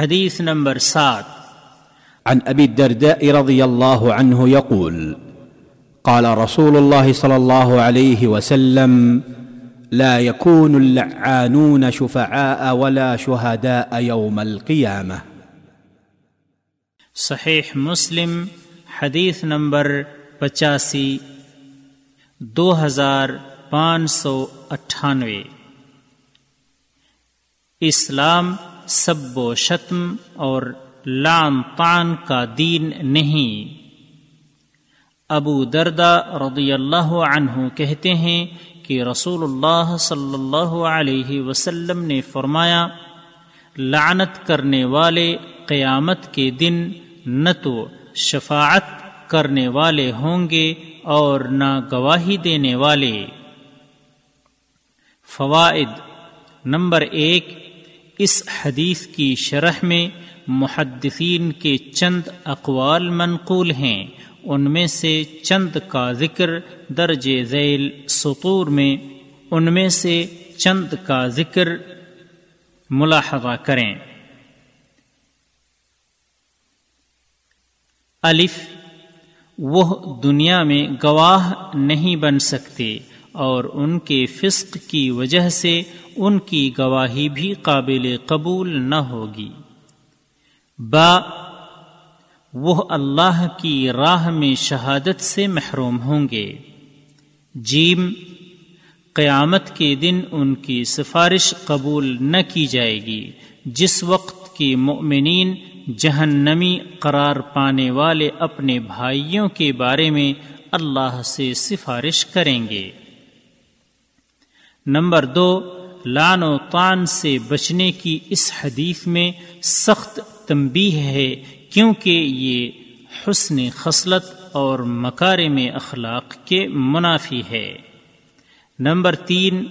حدیث نمبر سات۔ عن ابي الدرداء رضي الله عنه يقول قال رسول الله صلى الله عليه وسلم لا يكون اللعانون شفعاء ولا شهداء يوم القيامه صحیح مسلم حدیث نمبر پچاسی دو ہزار پانچ سو اٹھانوے۔ اسلام سب و شتم اور لام طعن کا دین نہیں۔ ابو دردا رضی اللہ عنہ کہتے ہیں کہ رسول اللہ صلی اللہ علیہ وسلم نے فرمایا، لعنت کرنے والے قیامت کے دن نہ تو شفاعت کرنے والے ہوں گے اور نہ گواہی دینے والے۔ فوائد نمبر ایک اس حدیث کی شرح میں محدثین کے چند اقوال منقول ہیں۔ ان میں سے چند کا ذکر درج ذیل سطور میں، ان میں سے چند کا ذکر ملاحظہ کریں۔ الف، وہ دنیا میں گواہ نہیں بن سکتے۔ اور ان کے فسق کی وجہ سے ان کی گواہی بھی قابل قبول نہ ہوگی۔ با، وہ اللہ کی راہ میں شہادت سے محروم ہوں گے۔ جیم، قیامت کے دن ان کی سفارش قبول نہ کی جائے گی۔ جس وقت کی مؤمنین جہنمی قرار پانے والے اپنے بھائیوں کے بارے میں اللہ سے سفارش کریں گے۔ نمبر دو، لان و طعن سے بچنے کی اس حدیث میں سخت تنبیہ ہے کیونکہ یہ حسن خصلت اور مکار میں اخلاق کے منافی ہے۔ نمبر تین،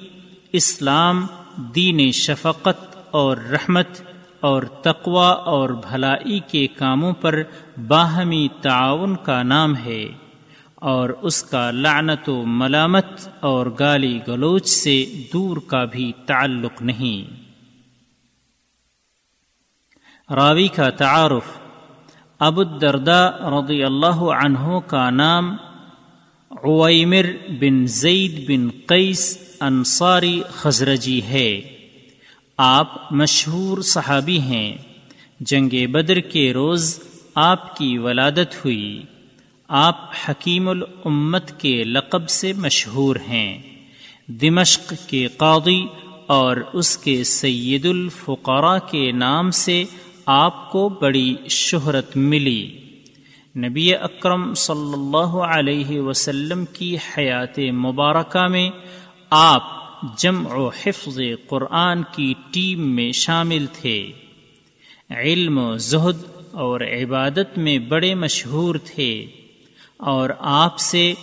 اسلام، دین شفقت اور رحمت اور تقوا اور بھلائی کے کاموں پر باہمی تعاون کا نام ہے۔ اور اس کا لعنت و ملامت اور گالی گلوچ سے دور کا بھی تعلق نہیں۔ راوی کا تعارف، ابو الدرداء رضی اللہ عنہ کا نام عویمر بن زید بن قیس انصاری خزرجی ہے۔ آپ مشہور صحابی ہیں۔ جنگ بدر کے روز آپ کی ولادت ہوئی۔ آپ حکیم الامت کے لقب سے مشہور ہیں۔ دمشق کے قاضی اور اس کے سید الفقراء کے نام سے آپ کو بڑی شہرت ملی۔ نبی اکرم صلی اللہ علیہ وسلم کی حیات مبارکہ میں آپ جمع و حفظ قرآن کی ٹیم میں شامل تھے۔ علم و زہد اور عبادت میں بڑے مشہور تھے۔ اور آپ سے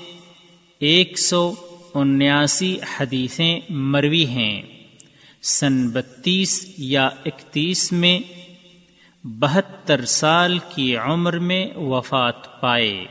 ایک سو انیاسی حدیثیں مروی ہیں۔ سن بتیس یا اکتیس میں بہتر سال کی عمر میں وفات پائے۔